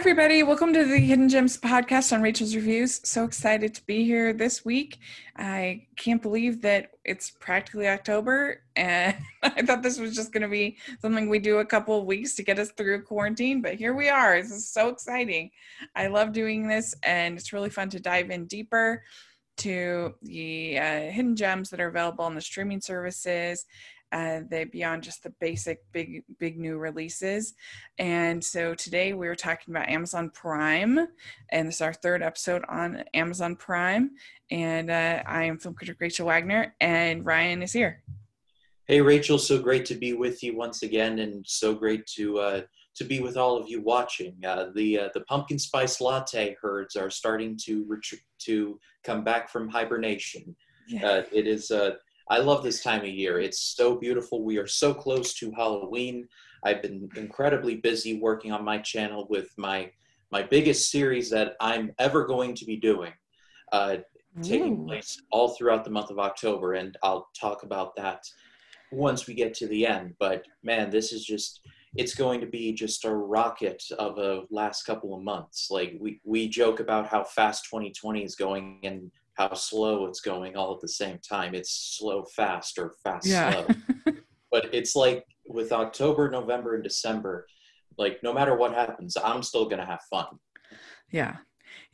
everybody. Welcome to the Hidden Gems podcast on Rachel's Reviews. So excited to be here this week. I can't believe that it's practically October, and I thought this was just going to be something we do a couple of weeks to get us through quarantine, but here we are. This is so exciting. I love doing this, and it's really fun to dive in deeper to the uh, hidden gems that are available on the streaming services uh, they beyond just the basic big big new releases. And so today we are talking about amazon prime and this is our third episode on amazon prime. And uh, i am film critic rachel wagner and ryan is here. Hey rachel so great to be with you once again and so great to uh, to be with all of you watching. Uh, the uh, the pumpkin spice latte herds are starting to ret- to come back from hibernation. Yeah. Uh, it is I love this time of year. It's so beautiful. We are so close to Halloween. I've been incredibly busy working on my channel with my my biggest series that I'm ever going to be doing, uh, taking place all throughout the month of October, and I'll talk about that once we get to the end. But man, this is just it's going to be just a rocket of a last couple of months. Like we we joke about how fast 2020 is going, and how slow it's going all at the same time. It's slow fast or fast yeah. slow. but it's like with October, November, and December, like no matter what happens, I'm still gonna have fun. Yeah.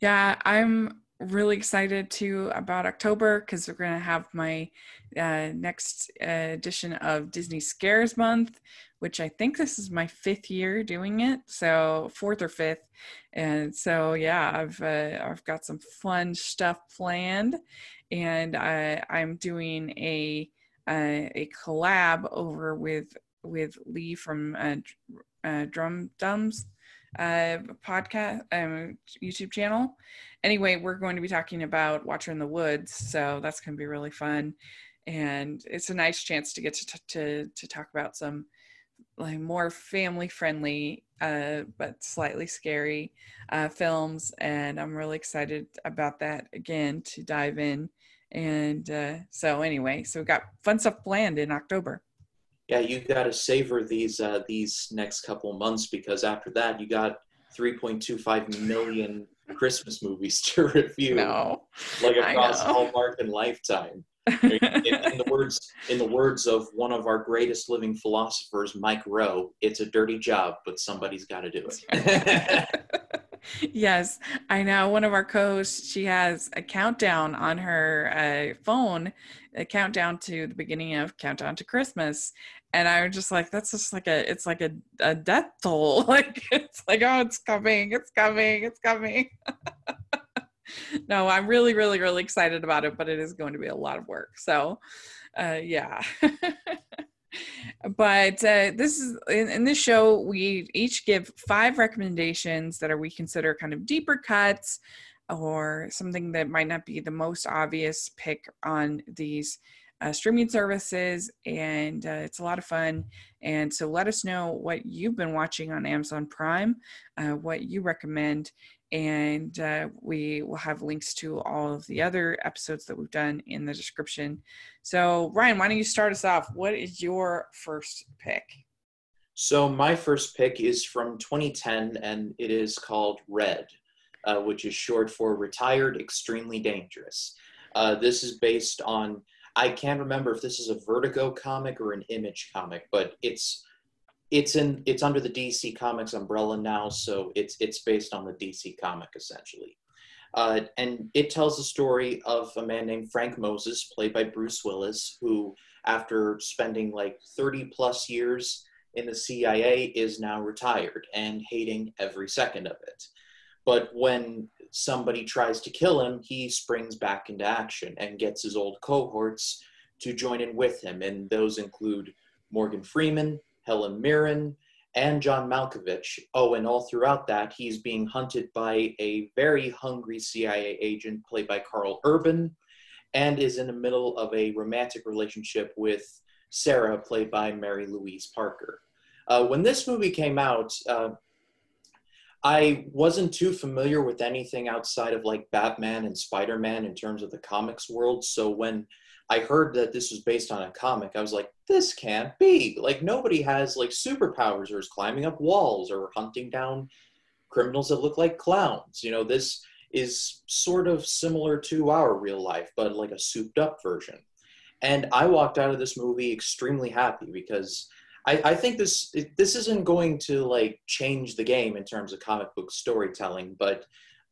Yeah, I'm really excited too about October because we're going to have my uh, next uh, edition of Disney Scares Month, which I think this is my fifth year doing it, so fourth or fifth, and so yeah, I've uh, I've got some fun stuff planned, and I I'm doing a uh, a collab over with with Lee from uh, uh, Drum Dumbs uh, podcast um, YouTube channel. Anyway, we're going to be talking about Watcher in the Woods, so that's going to be really fun, and it's a nice chance to get to t- to to talk about some like more family friendly uh, but slightly scary uh, films. And i'm really excited about that again to dive in. And uh, so anyway so we've got fun stuff planned in october yeah you got to savor these uh, these next couple months because after that you got 3.25 million christmas movies to review no, like across hallmark and lifetime in, in, the words in the words of one of our greatest living philosophers, Mike Rowe, it's a dirty job, but somebody's got to do it. yes, I know. One of our co-hosts, she has a countdown on her uh, phone, a countdown to the beginning of countdown to Christmas, and I was just like, that's just like a, it's like a, a death toll. Like it's like, oh, it's coming, it's coming, it's coming. no, I'm really, really, really excited about it, but it is going to be a lot of work. So, uh, yeah. but uh, this is in, in, this show we each give five recommendations that are we consider kind of deeper cuts or something that might not be the most obvious pick on these uh, streaming services and uh, it's a lot of fun and so let us know what you've been watching on amazon prime uh, what you recommend and uh, we will have links to all of the other episodes that we've done in the description. So, Ryan, why don't you start us off? What is your first pick? So, my first pick is from 2010, and it is called Red, uh, which is short for Retired Extremely Dangerous. Uh, this is based on, I can't remember if this is a Vertigo comic or an Image comic, but it's it's in it's under the DC Comics umbrella now, so it's it's based on the DC comic essentially. Uh, and it tells the story of a man named Frank Moses, played by Bruce Willis, who, after spending like 30 plus years in the CIA, is now retired and hating every second of it. But when somebody tries to kill him, he springs back into action and gets his old cohorts to join in with him. And those include Morgan Freeman, Helen Mirren, and John Malkovich. Oh, and all throughout that, he's being hunted by a very hungry CIA agent played by Karl Urban, and is in the middle of a romantic relationship with Sarah, played by Mary Louise Parker. Uh, when this movie came out, uh, I wasn't too familiar with anything outside of like Batman and Spider Man in terms of the comics world. So when I heard that this was based on a comic. I was like, this can't be. Like nobody has like superpowers or is climbing up walls or hunting down criminals that look like clowns. You know, this is sort of similar to our real life, but like a souped up version. And I walked out of this movie extremely happy because I, I think this this isn't going to like change the game in terms of comic book storytelling, but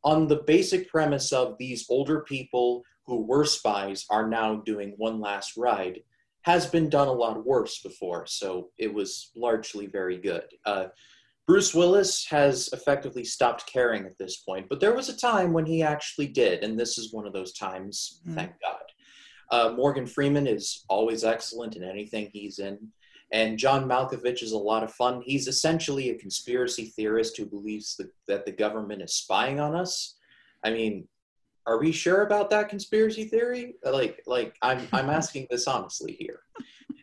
on the basic premise of these older people who were spies are now doing one last ride has been done a lot worse before, so it was largely very good. Uh, Bruce Willis has effectively stopped caring at this point, but there was a time when he actually did, and this is one of those times, mm. thank God. Uh, Morgan Freeman is always excellent in anything he's in. And John Malkovich is a lot of fun. He's essentially a conspiracy theorist who believes that, that the government is spying on us. I mean, are we sure about that conspiracy theory? Like, like I'm, I'm asking this honestly here.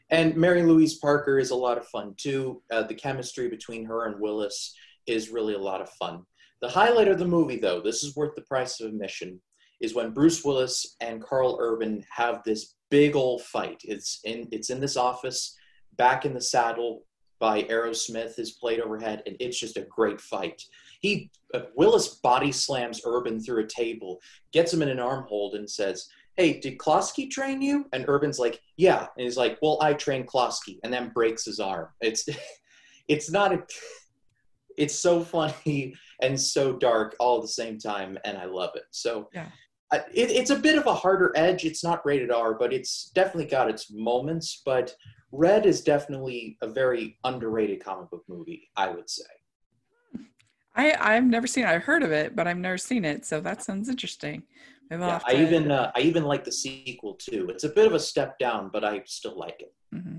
And Mary Louise Parker is a lot of fun too. Uh, the chemistry between her and Willis is really a lot of fun. The highlight of the movie, though, this is worth the price of admission, is when Bruce Willis and Karl Urban have this big old fight. It's in it's in this office, back in the saddle by Aerosmith is played overhead, and it's just a great fight. He uh, Willis body slams Urban through a table, gets him in an arm hold, and says, "Hey, did Klosky train you?" And Urban's like, "Yeah," and he's like, "Well, I trained Klosky," and then breaks his arm. It's it's not a it's so funny and so dark all at the same time, and I love it. So yeah it, it's a bit of a harder edge. It's not rated R, but it's definitely got its moments. But Red is definitely a very underrated comic book movie, I would say. I I've never seen it. I've heard of it, but I've never seen it. So that sounds interesting. Yeah, to... I even uh, I even like the sequel too. It's a bit of a step down, but I still like it. Mm-hmm.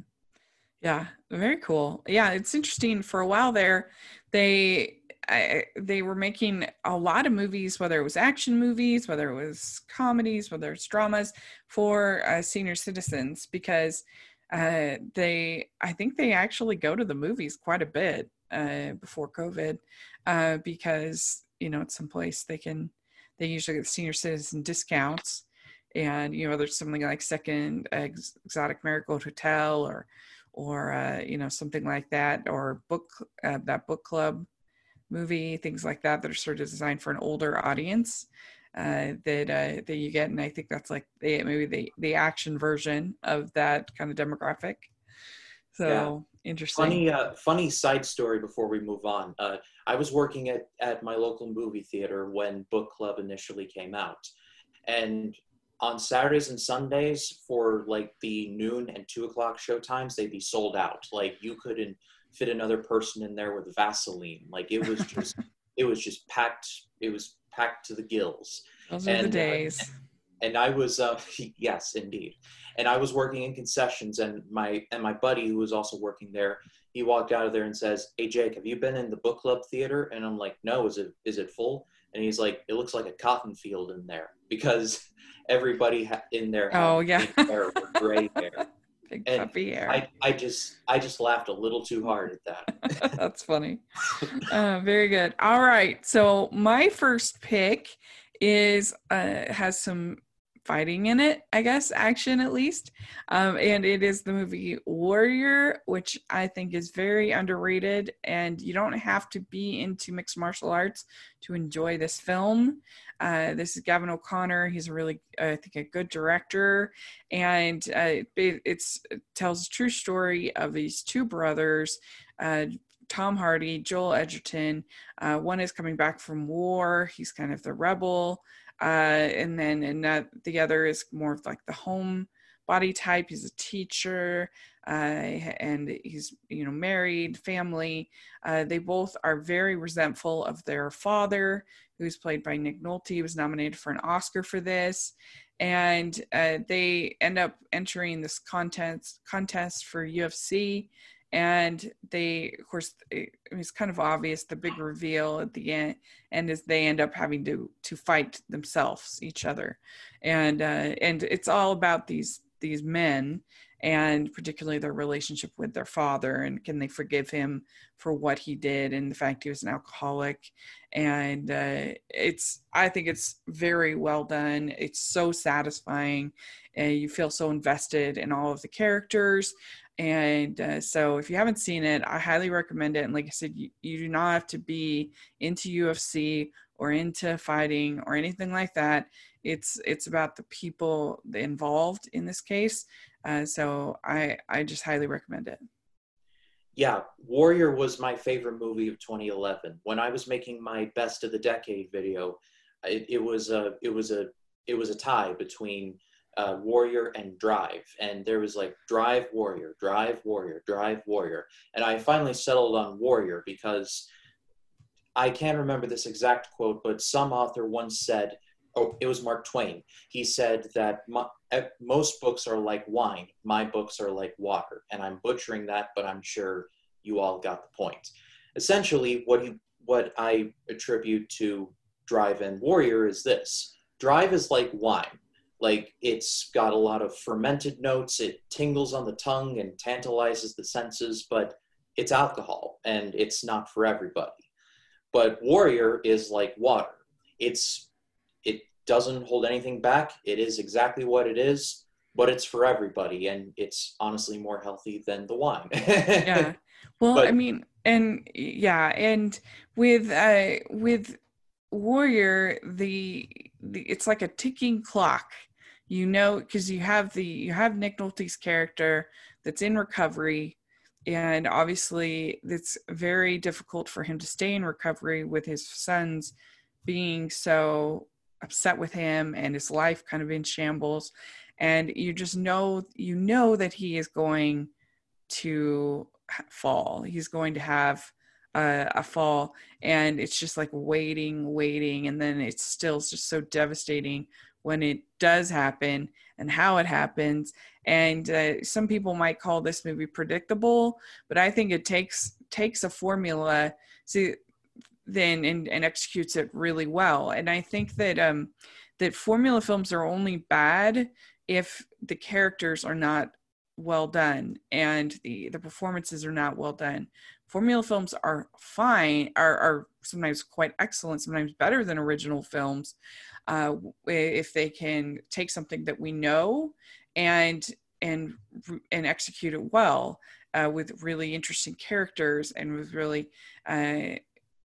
Yeah, very cool. Yeah, it's interesting. For a while there, they I, they were making a lot of movies, whether it was action movies, whether it was comedies, whether it's dramas for uh, senior citizens, because uh, they, I think they actually go to the movies quite a bit uh, before COVID, uh, because you know it's someplace they can, they usually get senior citizen discounts, and you know there's something like Second Ex- Exotic Marigold Hotel or, or uh, you know something like that, or book uh, that book club movie, things like that that are sort of designed for an older audience uh, that uh, that you get, and I think that's like the, maybe the the action version of that kind of demographic. So yeah. interesting. Funny, uh, funny side story before we move on. Uh, I was working at at my local movie theater when Book Club initially came out, and on Saturdays and Sundays for like the noon and two o'clock show times, they'd be sold out. Like you couldn't fit another person in there with Vaseline. Like it was just, it was just packed. It was packed to the gills. Those and, are the uh, days. Uh, and I was, uh, yes, indeed. And I was working in concessions, and my and my buddy who was also working there, he walked out of there and says, "Hey Jake, have you been in the book club theater?" And I'm like, "No, is it is it full?" And he's like, "It looks like a cotton field in there because everybody in there oh yeah hair gray hair." Big and puppy hair. I, I just I just laughed a little too hard at that. That's funny. Uh, very good. All right. So my first pick is uh, has some fighting in it, I guess, action at least. Um, and it is the movie Warrior, which I think is very underrated. And you don't have to be into mixed martial arts to enjoy this film. Uh, this is Gavin O'Connor. He's a really, I think, a good director, and uh, it, it tells a true story of these two brothers. Uh, Tom Hardy, Joel Edgerton. Uh, one is coming back from war. He's kind of the rebel, uh, and then and that the other is more of like the home body type. He's a teacher, and he's you know married, family. they both are very resentful of their father, who's played by Nick Nolte. He was nominated for an Oscar for this. And uh, they end up entering this contest contest for UFC. And they, of course, it's kind of obvious the big reveal at the end, and is they end up having to to fight themselves, each other, and uh, and it's all about these these men and particularly their relationship with their father and can they forgive him for what he did and the fact he was an alcoholic. And uh, it's i think it's very well done. It's so satisfying and you feel so invested in all of the characters. And uh, so if you haven't seen it i highly recommend it. And like i said you, you do not have to be into ufc or into fighting or anything like that. It's it's about the people involved in this case uh, so i i just highly recommend it. Yeah warrior was my favorite movie of 2011 when i was making my best of the decade video it, it was a it was a it was a tie between uh, Warrior and Drive, and there was like Drive Warrior, Drive Warrior, Drive Warrior, and I finally settled on Warrior because I can't remember this exact quote, but some author once said, "Oh, it was Mark Twain." He said that my, most books are like wine, my books are like water, and I'm butchering that, but I'm sure you all got the point. Essentially, what he what I attribute to Drive and Warrior is this: Drive is like wine. Like it's got a lot of fermented notes. It tingles on the tongue and tantalizes the senses but it's alcohol and it's not for everybody. But warrior is like water. It's it doesn't hold anything back. It is exactly what it is but it's for everybody and it's honestly more healthy than the wine. Yeah. Well but, i mean and yeah and with uh with warrior the, the it's like a ticking clock. You know because you have the you have nick nolte's character that's in recovery and obviously it's very difficult for him to stay in recovery with his sons being so upset with him and his life kind of in shambles. And you just know you know that he is going to fall. He's going to have a, a fall. And it's just like waiting waiting. And then it's still just so devastating when it does happen and how it happens. And uh, some people might call this movie predictable, but I think it takes takes a formula to then and, and executes it really well. And I think that um, that formula films are only bad if the characters are not well done and the the performances are not well done formula films are fine are, are sometimes quite excellent sometimes better than original films uh, if they can take something that we know and and and execute it well uh, with really interesting characters and with really uh,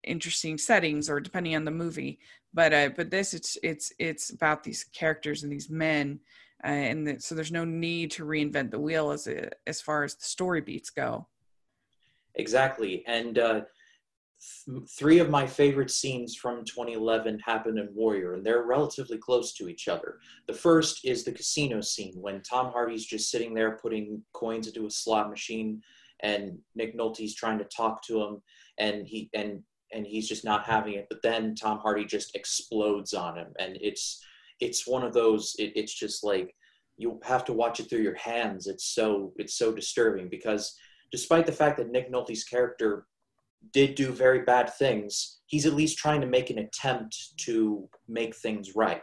interesting settings or depending on the movie but uh, but this it's it's it's about these characters and these men uh, and the, so there's no need to reinvent the wheel as a, as far as the story beats go exactly and uh, three of my favorite scenes from 2011 happen in Warrior, and they're relatively close to each other. The first is the casino scene when Tom Hardy's just sitting there putting coins into a slot machine, and Nick Nolte's trying to talk to him, and he and and he's just not having it. But then Tom Hardy just explodes on him, and it's it's one of those. It, it's just like you have to watch it through your hands. It's so it's so disturbing because despite the fact that Nick Nolte's character did do very bad things, he's at least trying to make an attempt to make things right.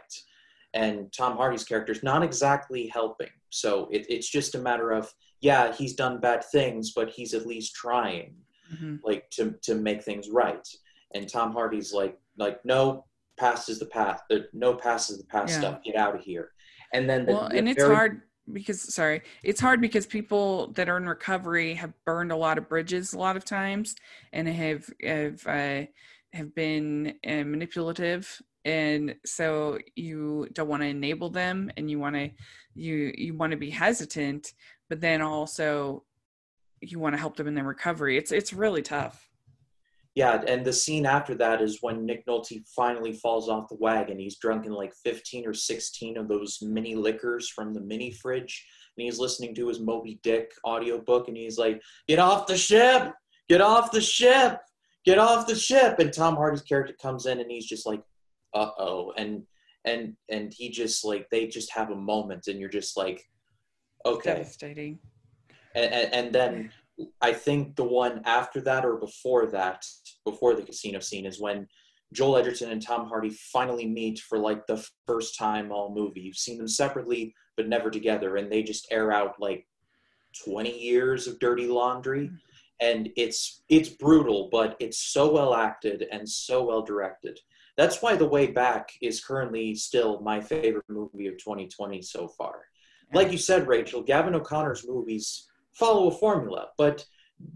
And Tom Hardy's character is not exactly helping. So it, it's just a matter of, yeah, he's done bad things, but he's at least trying, mm-hmm. like to to make things right. And Tom Hardy's like, like no, past is the past. No past is the past yeah. stuff. Get out of here. And then the, well, the and it's very, hard because sorry it's hard because people that are in recovery have burned a lot of bridges a lot of times and have have uh, have been uh, manipulative and so you don't want to enable them and you want to you you want to be hesitant but then also you want to help them in their recovery it's it's really tough yeah, and the scene after that is when Nick Nolte finally falls off the wagon. He's drunk in like 15 or 16 of those mini liquors from the mini fridge. And he's listening to his Moby Dick audiobook and he's like, Get off the ship! Get off the ship! Get off the ship! And Tom Hardy's character comes in and he's just like, uh oh. And and and he just like they just have a moment and you're just like, okay. Devastating. And, and, and then I think the one after that or before that, before the casino scene, is when Joel Edgerton and Tom Hardy finally meet for like the first time all movie. You've seen them separately, but never together, and they just air out like 20 years of dirty laundry. Mm-hmm. And it's it's brutal but it's so well acted and so well directed. That's why the way back is currently still my favorite movie of 2020 so far. Like you said rachel gavin o'connor's movies follow a formula but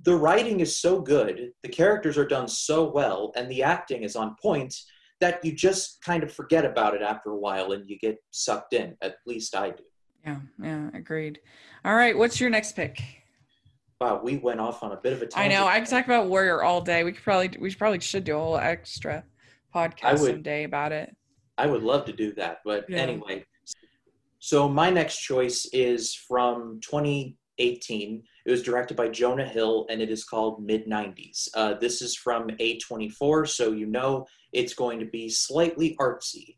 the writing is so good the characters are done so well and the acting is on point that you just kind of forget about it after a while and you get sucked in at least i do yeah yeah agreed all right what's your next pick wow, we went off on a bit of a tangent. I know. I could talk about Warrior all day. We could probably we probably should do a whole extra podcast would, someday about it. I would love to do that, but yeah. anyway. So my next choice is from 2018. It was directed by Jonah Hill, and it is called Mid 90s. Uh, this is from A24, so you know it's going to be slightly artsy,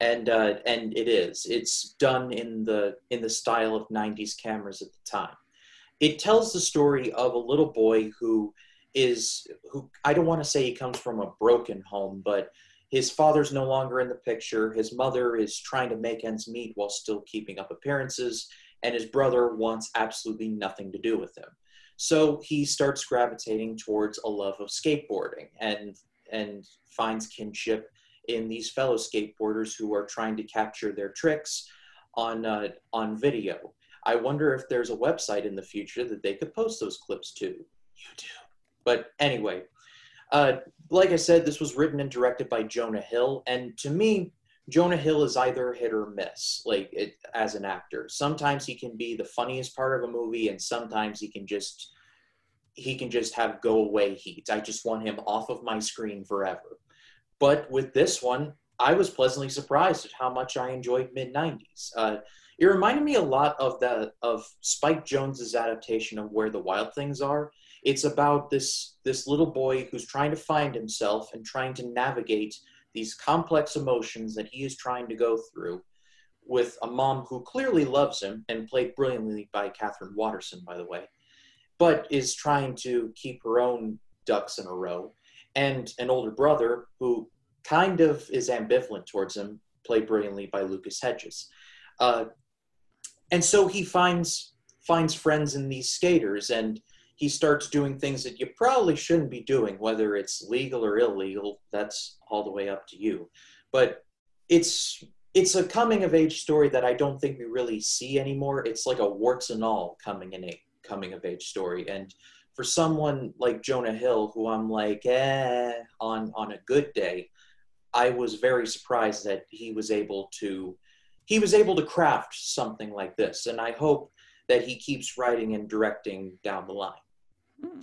and uh, and it is. It's done in the in the style of 90s cameras at the time it tells the story of a little boy who is who I don't want to say he comes from a broken home, but his father's no longer in the picture. His mother is trying to make ends meet while still keeping up appearances, and his brother wants absolutely nothing to do with him. So he starts gravitating towards a love of skateboarding and and finds kinship in these fellow skateboarders who are trying to capture their tricks on uh, on video. I wonder if there's a website in the future that they could post those clips to. YouTube. But anyway, uh, like I said, this was written and directed by Jonah Hill, and to me, Jonah Hill is either hit or miss, like it, as an actor. Sometimes he can be the funniest part of a movie, and sometimes he can just he can just have go away heat. I just want him off of my screen forever. But with this one, I was pleasantly surprised at how much I enjoyed mid '90s. Uh, it reminded me a lot of the of Spike Jonze's adaptation of Where the Wild Things Are. It's about this this little boy who's trying to find himself and trying to navigate these complex emotions that he is trying to go through with a mom who clearly loves him and played brilliantly by Katherine Waterston, by the way, but is trying to keep her own ducks in a row, and an older brother who kind of is ambivalent towards him, played brilliantly by Lucas Hedges. Uh, and so he finds finds friends in these skaters and he starts doing things that you probably shouldn't be doing whether it's legal or illegal that's all the way up to you. But it's it's a coming of age story that i don't think we really see anymore. It's like a warts and all coming in a coming of age story. And for someone like jonah hill who i'm like eh on on a good day i was very surprised that he was able to he was able to craft something like this, and I hope that he keeps writing and directing down the line. Hmm.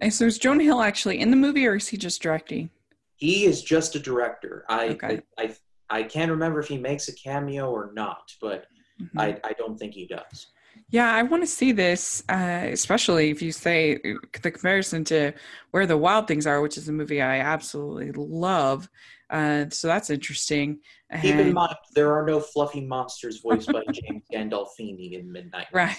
And so is Jonah Hill actually in the movie, or is he just directing? He is just a director. I okay. I, I, I can't remember if he makes a cameo or not, but mm-hmm. I, I don't think he does. Yeah, I want to see this, uh, especially if you say the comparison to Where the Wild Things Are, which is a movie I absolutely love. Uh, so that's interesting. Keep in mind, there are no fluffy monsters voiced by James Gandolfini in Mid 90s. Right.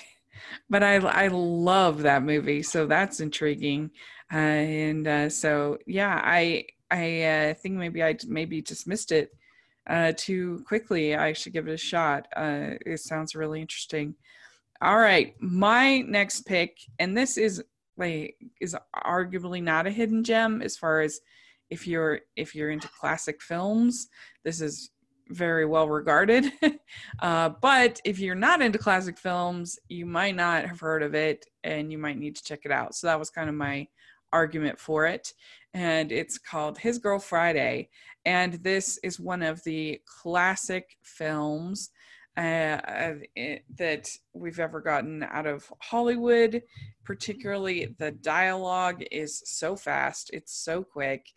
But I, I love that movie, so that's intriguing. Uh, and uh, so, yeah, I I uh, think maybe I maybe just missed it uh, too quickly. I should give it a shot. Uh, it sounds really interesting. All right, my next pick, and this is like is arguably not a hidden gem as far as if you're if you're into classic films. This is very well regarded. uh, but if you're not into classic films, you might not have heard of it and you might need to check it out. So that was kind of my argument for it. And it's called His Girl Friday. And this is one of the classic films uh, it, that we've ever gotten out of Hollywood. Particularly, the dialogue is so fast, it's so quick,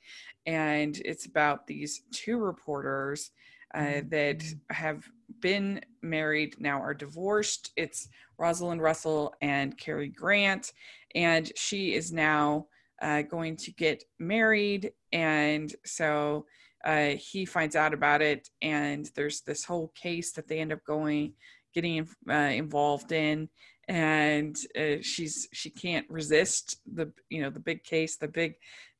and it's about these two reporters uh, that have been married now are divorced. It's Rosalind Russell and Cary Grant, and she is now uh, going to get married, and so uh, he finds out about it, and there's this whole case that they end up going getting uh, involved in. And uh, she's she can't resist the you know the big case the big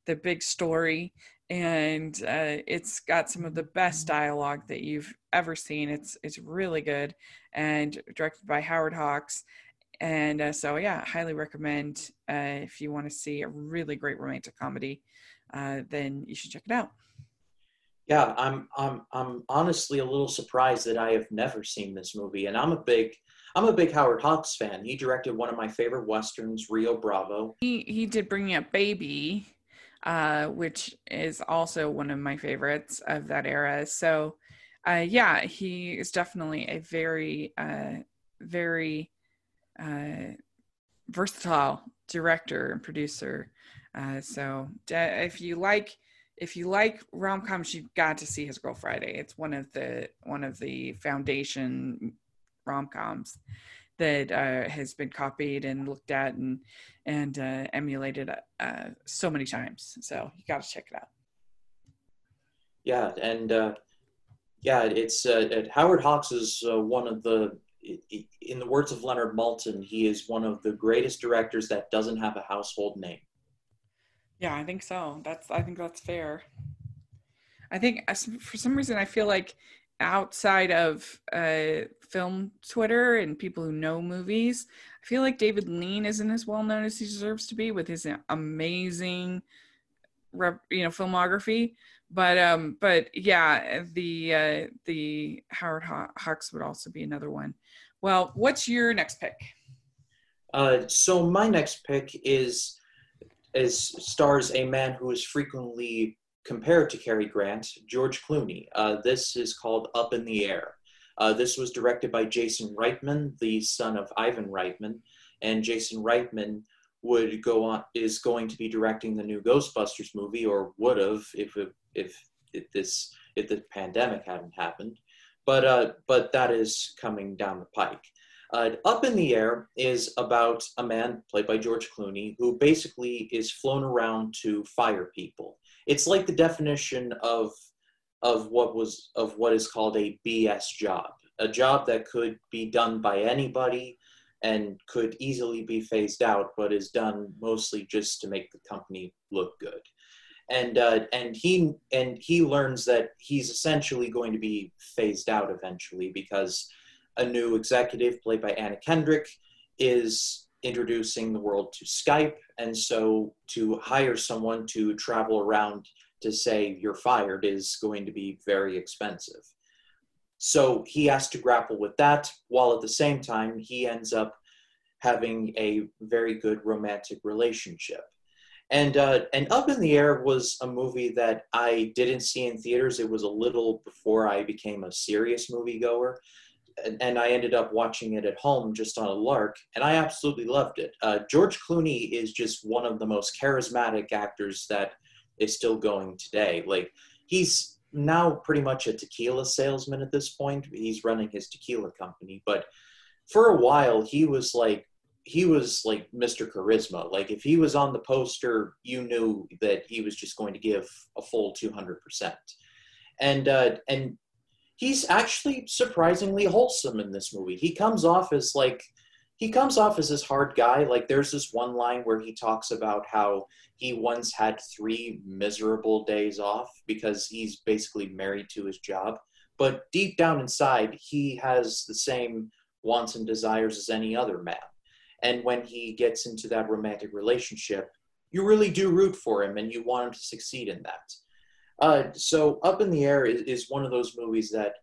the big story and uh, it's got some of the best dialogue that you've ever seen. It's it's really good and directed by Howard Hawks. And uh, so, yeah, highly recommend uh, if you want to see a really great romantic comedy, uh, then you should check it out. Yeah, I'm I'm I'm honestly a little surprised that I have never seen this movie, and I'm a big I'm a big Howard Hawks fan. He directed one of my favorite westerns, Rio Bravo. He he did Bringing Up Baby, uh, which is also one of my favorites of that era. So, uh, yeah, he is definitely a very uh, very uh, versatile director and producer. Uh, so, if you like if you like rom coms, you've got to see His Girl Friday. It's one of the one of the foundation rom coms that uh, has been copied and looked at and and uh, emulated uh, so many times. So you got to check it out. Yeah, and uh, yeah, it's uh, Howard Hawks is uh, one of the. In the words of Leonard Maltin, he is one of the greatest directors that doesn't have a household name. Yeah, I think so. That's I think that's fair. I think for some reason I feel like outside of uh, film Twitter and people who know movies, I feel like David Lean isn't as well known as he deserves to be with his amazing, you know, filmography. But um, but yeah, the uh, the Howard Hawks would also be another one. Well, what's your next pick? Uh, so my next pick is is stars a man who is frequently compared to Cary Grant, George Clooney. Uh, this is called Up in the Air. Uh, this was directed by Jason Reitman, the son of Ivan Reitman, and Jason Reitman would go on is going to be directing the new Ghostbusters movie, or would have if if if this if the pandemic hadn't happened. But uh, but that is coming down the pike. Uh, Up in the Air is about a man played by George Clooney who basically is flown around to fire people. It's like the definition of of what was of what is called a BS job, a job that could be done by anybody and could easily be phased out, but is done mostly just to make the company look good. And uh, and he and he learns that he's essentially going to be phased out eventually because a new executive played by Anna Kendrick is introducing the world to Skype. And so to hire someone to travel around to say you're fired is going to be very expensive. So he has to grapple with that while at the same time he ends up having a very good romantic relationship. And uh, and Up in the Air was a movie that I didn't see in theaters. It was a little before I became a serious moviegoer and I ended up watching it at home just on a lark, and I absolutely loved it. Uh, George Clooney is just one of the most charismatic actors that is still going today. Like he's now pretty much a tequila salesman at this point. He's running his tequila company, but for a while he was like he was like Mr. Charisma. Like if he was on the poster, you knew that he was just going to give a full two hundred percent. And uh, and he's actually surprisingly wholesome in this movie. He comes off as like he comes off as this hard guy. Like there's this one line where he talks about how he once had three miserable days off because he's basically married to his job. But deep down inside, he has the same wants and desires as any other man. And when he gets into that romantic relationship, you really do root for him and you want him to succeed in that. Uh, so Up in the Air is, is one of those movies that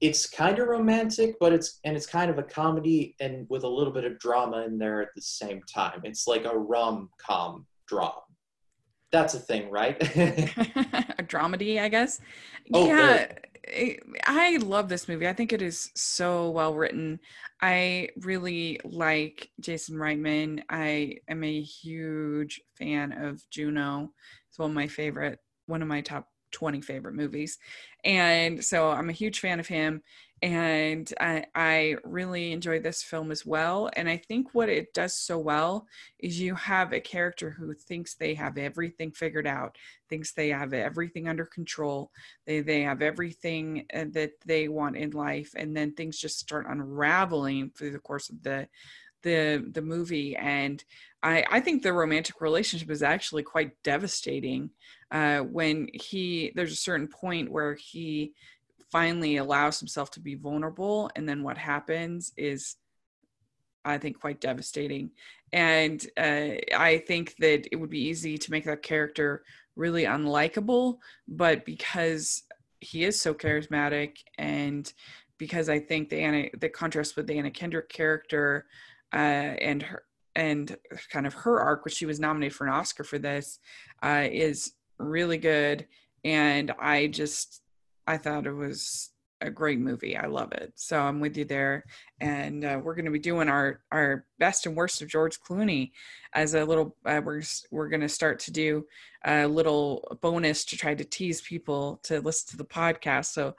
it's kind of romantic, but it's and it's kind of a comedy and with a little bit of drama in there at the same time. It's like a rom com drama. That's a thing, right? a dramedy, I guess. Oh, yeah. I love this movie. I think it is so well written. I really like Jason Reitman. I am a huge fan of Juno. It's one of my favorite, one of my top 20 favorite movies. And so I'm a huge fan of him. And I, I really enjoy this film as well. And I think what it does so well is you have a character who thinks they have everything figured out, thinks they have everything under control, they, they have everything uh, that they want in life. And then things just start unraveling through the course of the the the movie and I, I think the romantic relationship is actually quite devastating uh, when he there's a certain point where he finally allows himself to be vulnerable and then what happens is I think quite devastating. And uh, I think that it would be easy to make that character really unlikable, but because he is so charismatic and because I think the Anna the contrast with the Anna Kendrick character uh, and her and kind of her arc, which she was nominated for an Oscar for this, uh, is really good. And I just I thought it was a great movie. I love it. So I'm with you there. And uh, we're going to be doing our our best and worst of George Clooney as a little. Uh, we're we're going to start to do a little bonus to try to tease people to listen to the podcast. So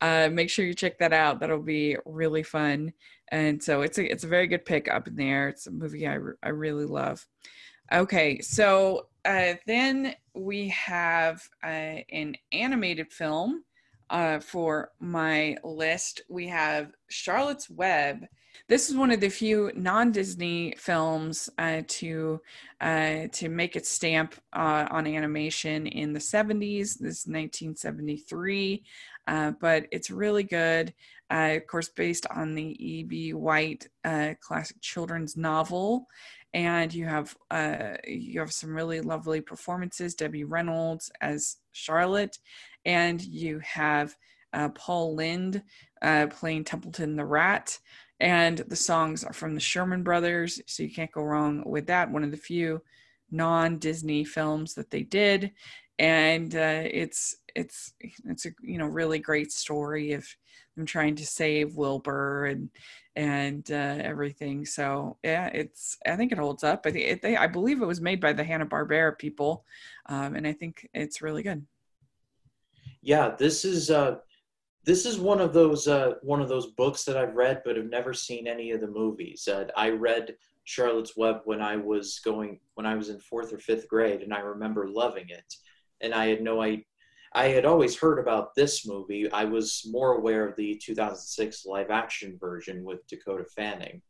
uh, make sure you check that out. That'll be really fun. And so it's a it's a very good pick up in there. It's a movie I I really love. Okay, so uh, then we have uh, an animated film uh, for my list, we have Charlotte's Web. This is one of the few non-Disney films uh, to uh, to make its stamp uh, on animation in the 70s. This is 1973, uh, but it's really good. Uh, of course, based on the E.B. White classic children's novel, and you have you have some really lovely performances. Debbie Reynolds as Charlotte, and you have uh, Paul Lynde uh, playing Templeton the Rat. And the songs are from the Sherman Brothers, so you can't go wrong with that. One of the few non-Disney films that they did, and uh, it's it's it's a you know really great story of them trying to save Wilbur and and uh, everything. So yeah, it's I think it holds up. I think they, I believe it was made by the Hanna Barbera people, um, and I think it's really good yeah, this is uh, this is one of those uh, one of those books that I've read but have never seen any of the movies. Uh, I read Charlotte's Web when I was going when I was in fourth or fifth grade, and I remember loving it. And I had no I I had always heard about this movie. I was more aware of the 2006 live action version with Dakota Fanning,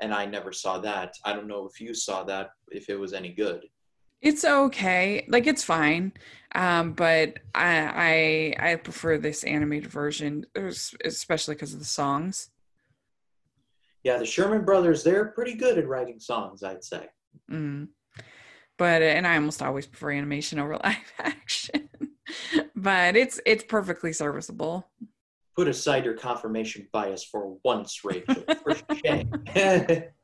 and I never saw that. I don't know if you saw that, if it was any good. It's okay. Like it's fine. Um, but I, I I prefer this animated version, especially because of the songs. Yeah, the Sherman Brothers, they're pretty good at writing songs, I'd say. Mm. But and I almost always prefer animation over live action. but it's it's perfectly serviceable. Put aside your confirmation bias for once, Rachel. for shame.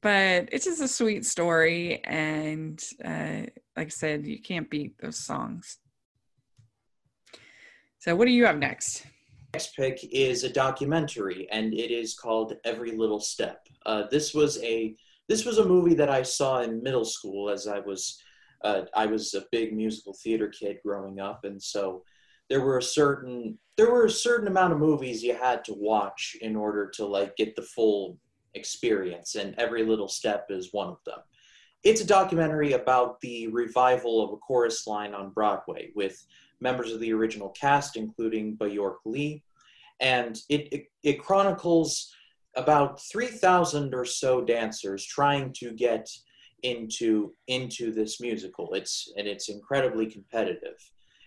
but it's just a sweet story and uh, like i said you can't beat those songs. So what do you have next? Next pick is a documentary and it is called every little step. Uh, this was a this was a movie that i saw in middle school as i was uh, i was a big musical theater kid growing up and so there were a certain there were a certain amount of movies you had to watch in order to like get the full experience, and every little step is one of them. It's a documentary about the revival of a chorus line on Broadway with members of the original cast, including Baayork Lee, and it, it, it chronicles about 3,000 or so dancers trying to get into into this musical. It's and it's incredibly competitive.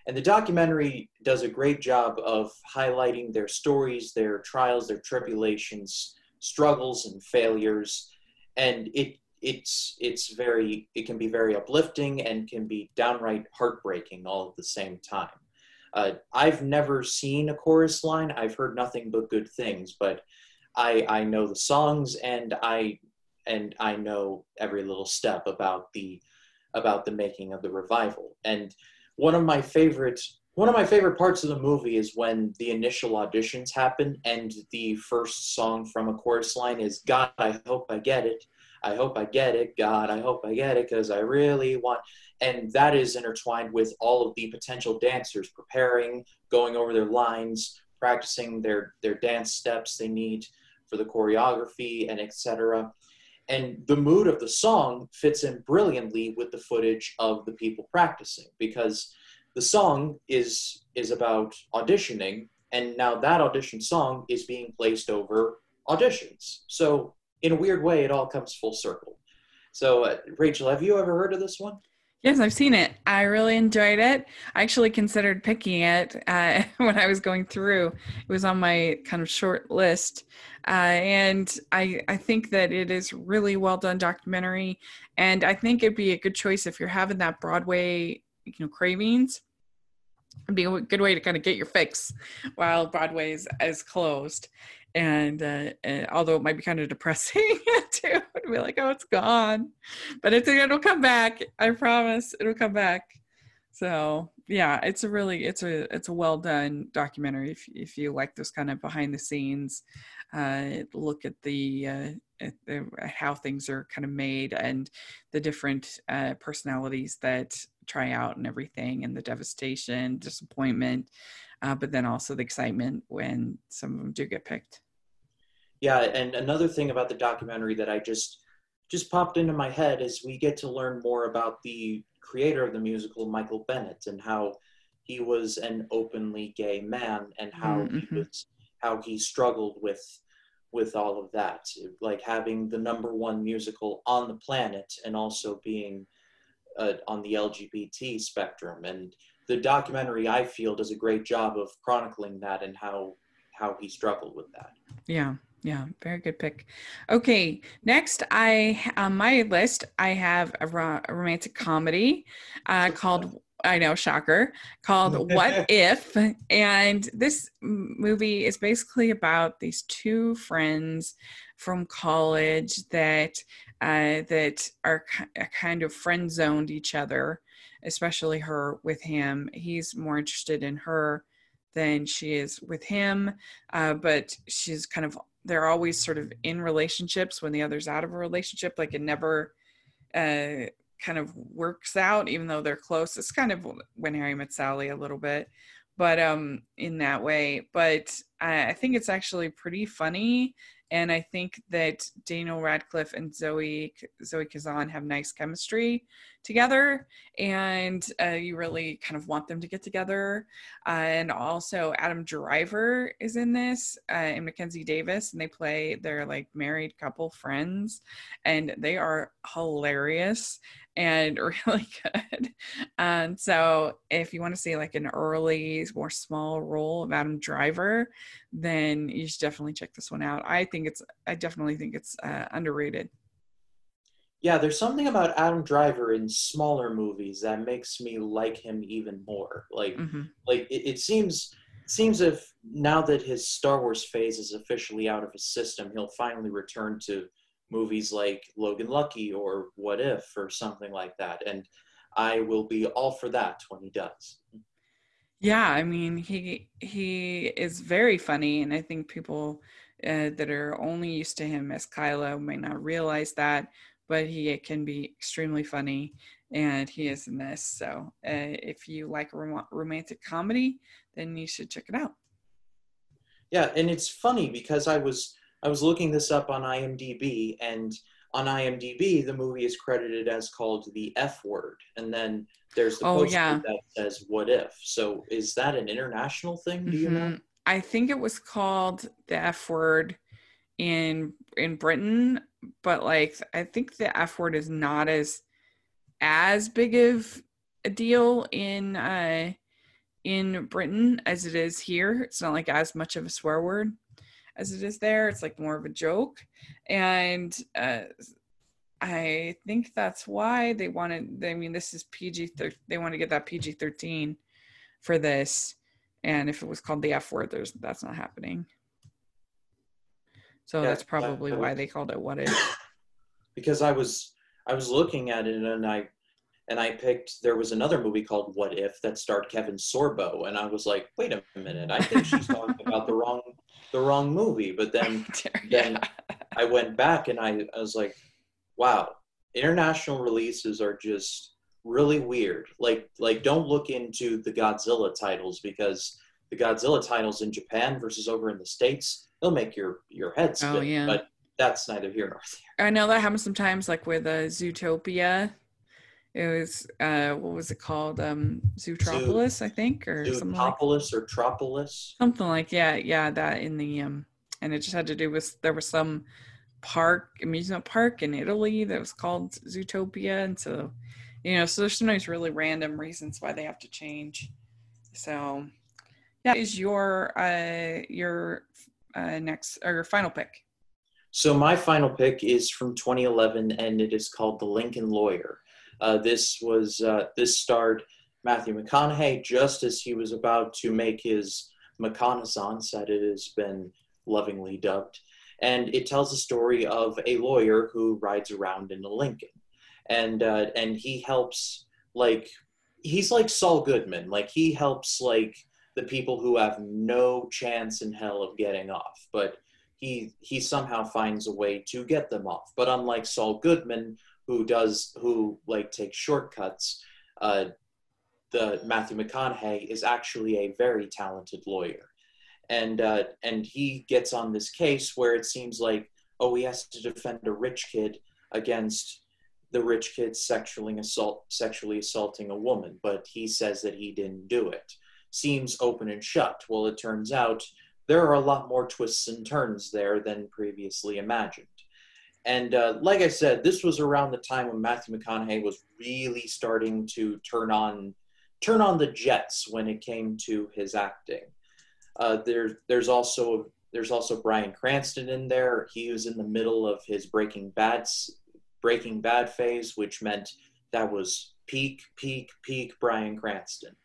And the documentary does a great job of highlighting their stories, their trials, their tribulations, struggles and failures, and it it's it's very it can be very uplifting and can be downright heartbreaking all at the same time. Uh, I've never seen a chorus line. I've heard nothing but good things, but I I know the songs and I and I know every little step about the about the making of the revival. And one of my favorite one of my favorite parts of the movie is when the initial auditions happen and the first song from a chorus line is God, I hope I get it. I hope I get it. God, I hope I get it because I really want. And that is intertwined with all of the potential dancers preparing, going over their lines, practicing their their dance steps they need for the choreography and etc. And the mood of the song fits in brilliantly with the footage of the people practicing because the song is is about auditioning and now that audition song is being placed over auditions so in a weird way it all comes full circle so uh, rachel have you ever heard of this one Yes, I've seen it. I really enjoyed it. I actually considered picking it uh, when I was going through. It was on my kind of short list, uh, and I I think that it is really well done documentary, and I think it'd be a good choice if you're having that Broadway you know cravings. Be a good way to kind of get your fix while Broadway is, is closed. And, uh, and, although it might be kind of depressing too to be like oh it's gone. But it's it'll come back i promise it'll come back. So yeah it's a really it's a it's a well done documentary if, if you like those kind of behind the scenes uh, look at the, uh, at the how things are kind of made and the different uh, personalities that try out and everything and the devastation disappointment uh, but then also the excitement when some of them do get picked yeah and another thing about the documentary that i just just popped into my head is we get to learn more about the creator of the musical michael bennett and how he was an openly gay man and how mm-hmm. he was how he struggled with with all of that like having the number one musical on the planet and also being uh, on the lgbt spectrum and the documentary i feel does a great job of chronicling that and how how he struggled with that yeah yeah, very good pick. Okay, next I on my list I have a, ro- a romantic comedy uh, called I know, shocker, called What If? And this movie is basically about these two friends from college that uh, that are kind of friend zoned each other, especially her with him. He's more interested in her than she is with him, uh, but she's kind of they're always sort of in relationships when the other's out of a relationship like it never uh, kind of works out even though they're close it's kind of when harry met sally a little bit but um in that way but I, I think it's actually pretty funny and I think that Daniel Radcliffe and Zoe Zoe Kazan have nice chemistry together, and uh, you really kind of want them to get together. Uh, and also, Adam Driver is in this, uh, and Mackenzie Davis, and they play their like married couple friends, and they are hilarious and really good. And so, if you want to see like an early, more small role of Adam Driver, then you should definitely check this one out. I think it's, I definitely think it's uh, underrated. Yeah, there's something about Adam Driver in smaller movies that makes me like him even more. Like, mm-hmm. like it, it seems seems if now that his Star Wars phase is officially out of his system, he'll finally return to movies like Logan Lucky or What If or something like that. And I will be all for that when he does. Yeah, I mean he he is very funny, and I think people uh, that are only used to him as Kylo might not realize that, but he can be extremely funny, and he is in this. So uh, if you like rom- romantic comedy, then you should check it out. Yeah, and it's funny because I was I was looking this up on IMDb, and on IMDb, the movie is credited as called The F Word, and then there's the oh, poster yeah. that says "What If." So, is that an international thing? Do you mm-hmm. know? I think it was called the F Word in in Britain, but like I think the F word is not as as big of a deal in uh in Britain as it is here. It's not like as much of a swear word as it is there. It's like more of a joke. And uh, I think that's why they wanted, I mean, this is PG, they want to get that PG 13 for this. And if it was called the F word, there's that's not happening. So yeah, that's probably why they called it what it. Because I was I was looking at it and I and I picked there was another movie called What If that starred Kevin Sorbo and I was like, wait a minute, I think she's talking about the wrong the wrong movie. But then then I went back and I, I was like, wow, international releases are just really weird. Like like don't look into the Godzilla titles because the Godzilla titles in Japan versus over in the States, they'll make your your head oh, spin. Oh, yeah. But that's neither here nor there. I know that happens sometimes, like with uh, Zootopia it was uh what was it called um zootropolis Zoo, i think or something like, or tropolis something like yeah yeah that in the um and it just had to do with there was some park amusement park in italy that was called zootopia and so you know, so there's sometimes really random reasons why they have to change. So, yeah, is your uh, your uh, next or your final pick? So my final pick is from 2011, and it is called The Lincoln Lawyer. Uh, this was uh, this starred Matthew McConaughey just as he was about to make his McConaissance, that it has been lovingly dubbed, and it tells the story of a lawyer who rides around in a Lincoln, and uh, and he helps like he's like Saul Goodman, like he helps like the people who have no chance in hell of getting off, but he he somehow finds a way to get them off. But unlike Saul Goodman, who does who like takes shortcuts, uh, the Matthew McConaughey is actually a very talented lawyer, and uh, and he gets on this case where it seems like oh he has to defend a rich kid against the rich kid sexually assault sexually assaulting a woman, but he says that he didn't do it. Seems open and shut. Well, it turns out there are a lot more twists and turns there than previously imagined. And uh, like I said, this was around the time when Matthew McConaughey was really starting to turn on turn on the jets when it came to his acting. Uh, there, there's also there's also Bryan Cranston in there. He was in the middle of his Breaking Bad Breaking Bad phase, which meant that was peak, peak, peak Bryan Cranston.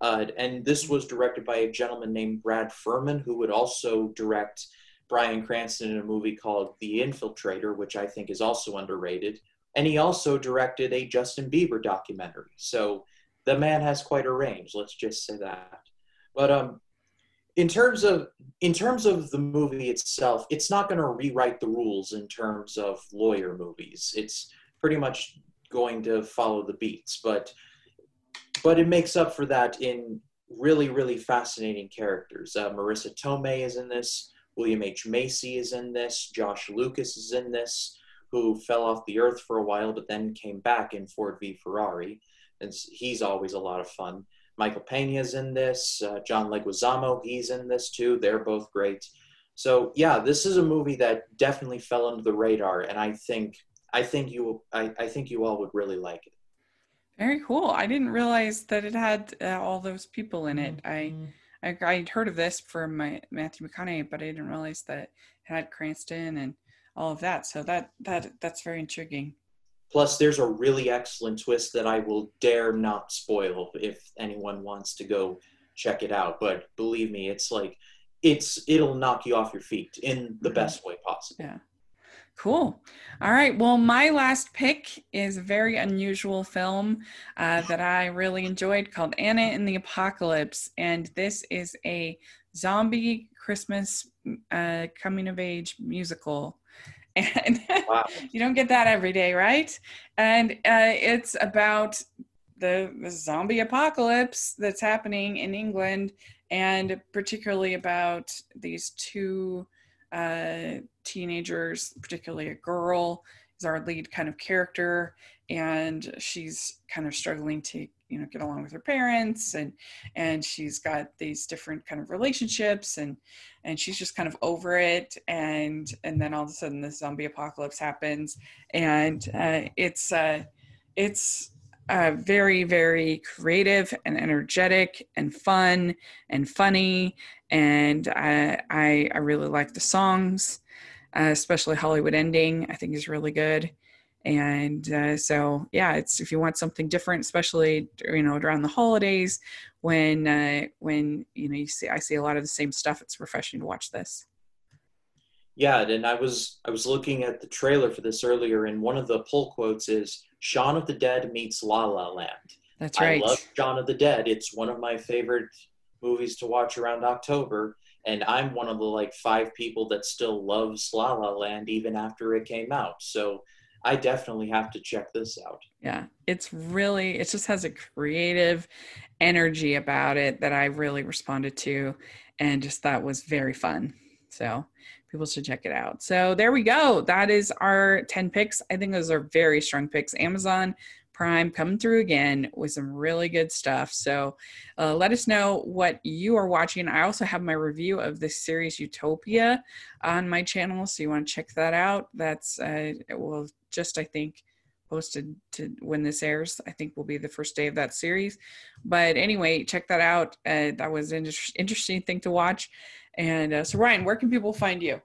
Uh, and this was directed by a gentleman named Brad Furman, who would also direct Bryan Cranston in a movie called The Infiltrator, which I think is also underrated. And he also directed a Justin Bieber documentary. So the man has quite a range, let's just say that. But um, in terms of in terms of the movie itself, it's not going to rewrite the rules in terms of lawyer movies. It's pretty much going to follow the beats, but but it makes up for that in really really fascinating characters. Uh, Marisa Tomei is in this. William H Macy is in this. Josh Lucas is in this, who fell off the earth for a while but then came back in Ford v Ferrari, and he's always a lot of fun. Michael Pena's in this. Uh, John Leguizamo, he's in this too. They're both great. So yeah, this is a movie that definitely fell under the radar, and I think I think you I, I think you all would really like it. Very cool. I didn't realize that it had uh, all those people in it. Mm-hmm. I, I I'd heard of this from my Matthew McConaughey, but I didn't realize that it had Cranston and all of that. So that that that's very intriguing. Plus, there's a really excellent twist that I will dare not spoil if anyone wants to go check it out. But believe me, it's like it's it'll knock you off your feet in the mm-hmm. best way possible. Yeah. Cool. All right. Well, my last pick is a very unusual film uh, that I really enjoyed called Anna and the Apocalypse. And this is a zombie Christmas uh, coming of age musical. And wow. you don't get that every day, right? And uh, it's about the, the zombie apocalypse that's happening in England, and particularly about these two uh, teenagers, particularly a girl, is our lead kind of character, and she's kind of struggling to you know get along with her parents, and and she's got these different kind of relationships, and and she's just kind of over it, and and then all of a sudden the zombie apocalypse happens, and uh, it's uh, it's uh, very very creative and energetic and fun and funny. And I, I, I really like the songs, uh, especially Hollywood Ending. I think is really good, and uh, so yeah, it's if you want something different, especially you know around the holidays when uh, when you know you see I see a lot of the same stuff. It's refreshing to watch this. Yeah, and I was I was looking at the trailer for this earlier, and one of the pull quotes is "Shaun of the Dead meets La La Land." That's right. I love Shaun of the Dead. It's one of my favorite movies to watch around October. And I'm one of the like five people that still loves La La Land even after it came out. So I definitely have to check this out. Yeah, it's really, it just has a creative energy about it that I really responded to and just thought was very fun. So people should check it out. So there we go. That is our 10 picks. I think those are very strong picks. Amazon Prime coming through again with some really good stuff. So uh, let us know what you are watching. I also have my review of the series Utopia on my channel. So you want to check that out. That's, uh, it will just, I think, posted to when this airs. I think will be the first day of that series. But anyway, check that out. Uh, that was an inter- interesting thing to watch. And uh, so, Ryan, where can people find you?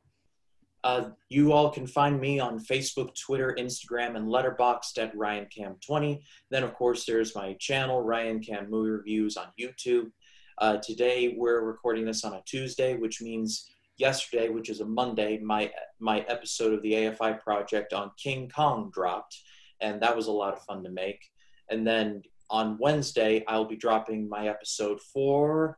Uh, you all can find me on Facebook, Twitter, Instagram, and Letterboxd at RyanCam20. Then, of course, there's my channel, Ryan Cam Movie Reviews on YouTube. Uh, today, we're recording this on a Tuesday, which means yesterday, which is a Monday, my my episode of the AFI project on King Kong dropped, and that was a lot of fun to make. And then on Wednesday, I'll be dropping my episode for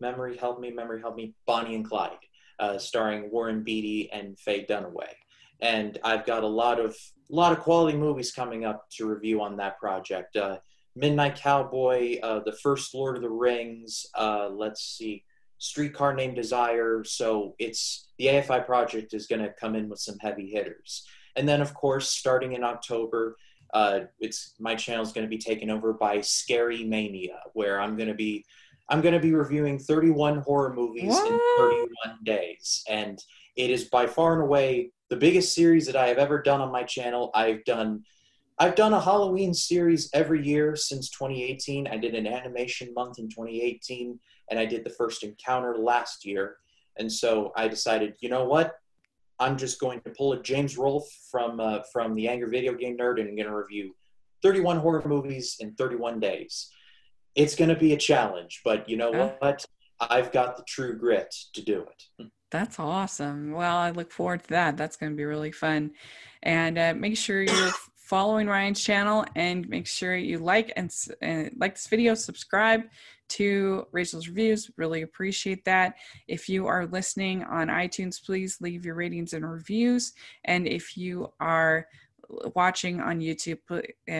Memory Help Me, Memory Help Me, Bonnie and Clyde uh, starring Warren Beatty and Faye Dunaway. And I've got a lot of lot of quality movies coming up to review on that project. Uh, Midnight Cowboy, uh, the first Lord of the Rings. Uh, let's see, Streetcar Named Desire. So it's the AFI project is going to come in with some heavy hitters. And then, of course, starting in October, uh, it's my channel is going to be taken over by Scary Mania, where I'm going to be I'm going to be reviewing 31 horror movies what? in 31 days. And it is by far and away the biggest series that I have ever done on my channel. I've done I've done a Halloween series every year since 2018. I did an animation month in 2018 and I did the first encounter last year. And so I decided, you know what? I'm just going to pull a James Rolfe from uh, from the Angry Video Game Nerd and I'm going to review 31 horror movies in 31 days it's going to be a challenge, but you know uh, what? I've got the true grit to do it. That's awesome. Well, I look forward to that. That's going to be really fun. And uh, make sure you're following Ryan's channel and make sure you like and uh, like this video, subscribe to Rachel's reviews. Really appreciate that. If you are listening on iTunes, please leave your ratings and reviews. And if you are watching on YouTube,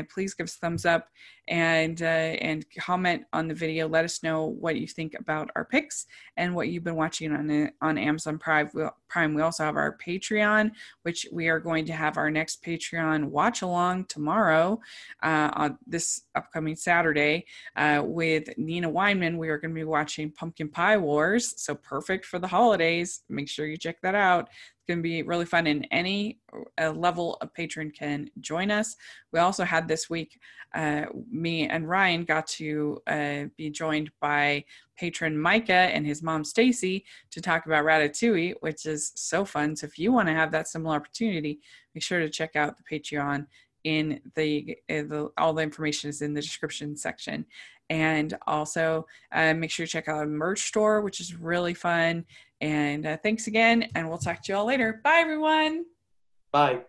please give us thumbs up and uh, and comment on the video. Let us know what you think about our picks and what you've been watching on on Amazon Prime. Prime. We also have our Patreon, which we are going to have our next Patreon watch along tomorrow, uh, on this upcoming Saturday, uh, with Nina Weinman. We are going to be watching Pumpkin Pie Wars, so perfect for the holidays. Make sure you check that out going to be really fun and any uh, level of patron can join us. We also had this week uh, me and ryan got to uh, be joined by patron micah and his mom stacy to talk about ratatouille which is so fun. So if you want to have that similar opportunity make sure to check out the patreon in the, uh, the all the information is in the description section and also uh, make sure to check out our merch store which is really fun and uh, thanks again, and we'll talk to you all later. Bye, everyone. Bye.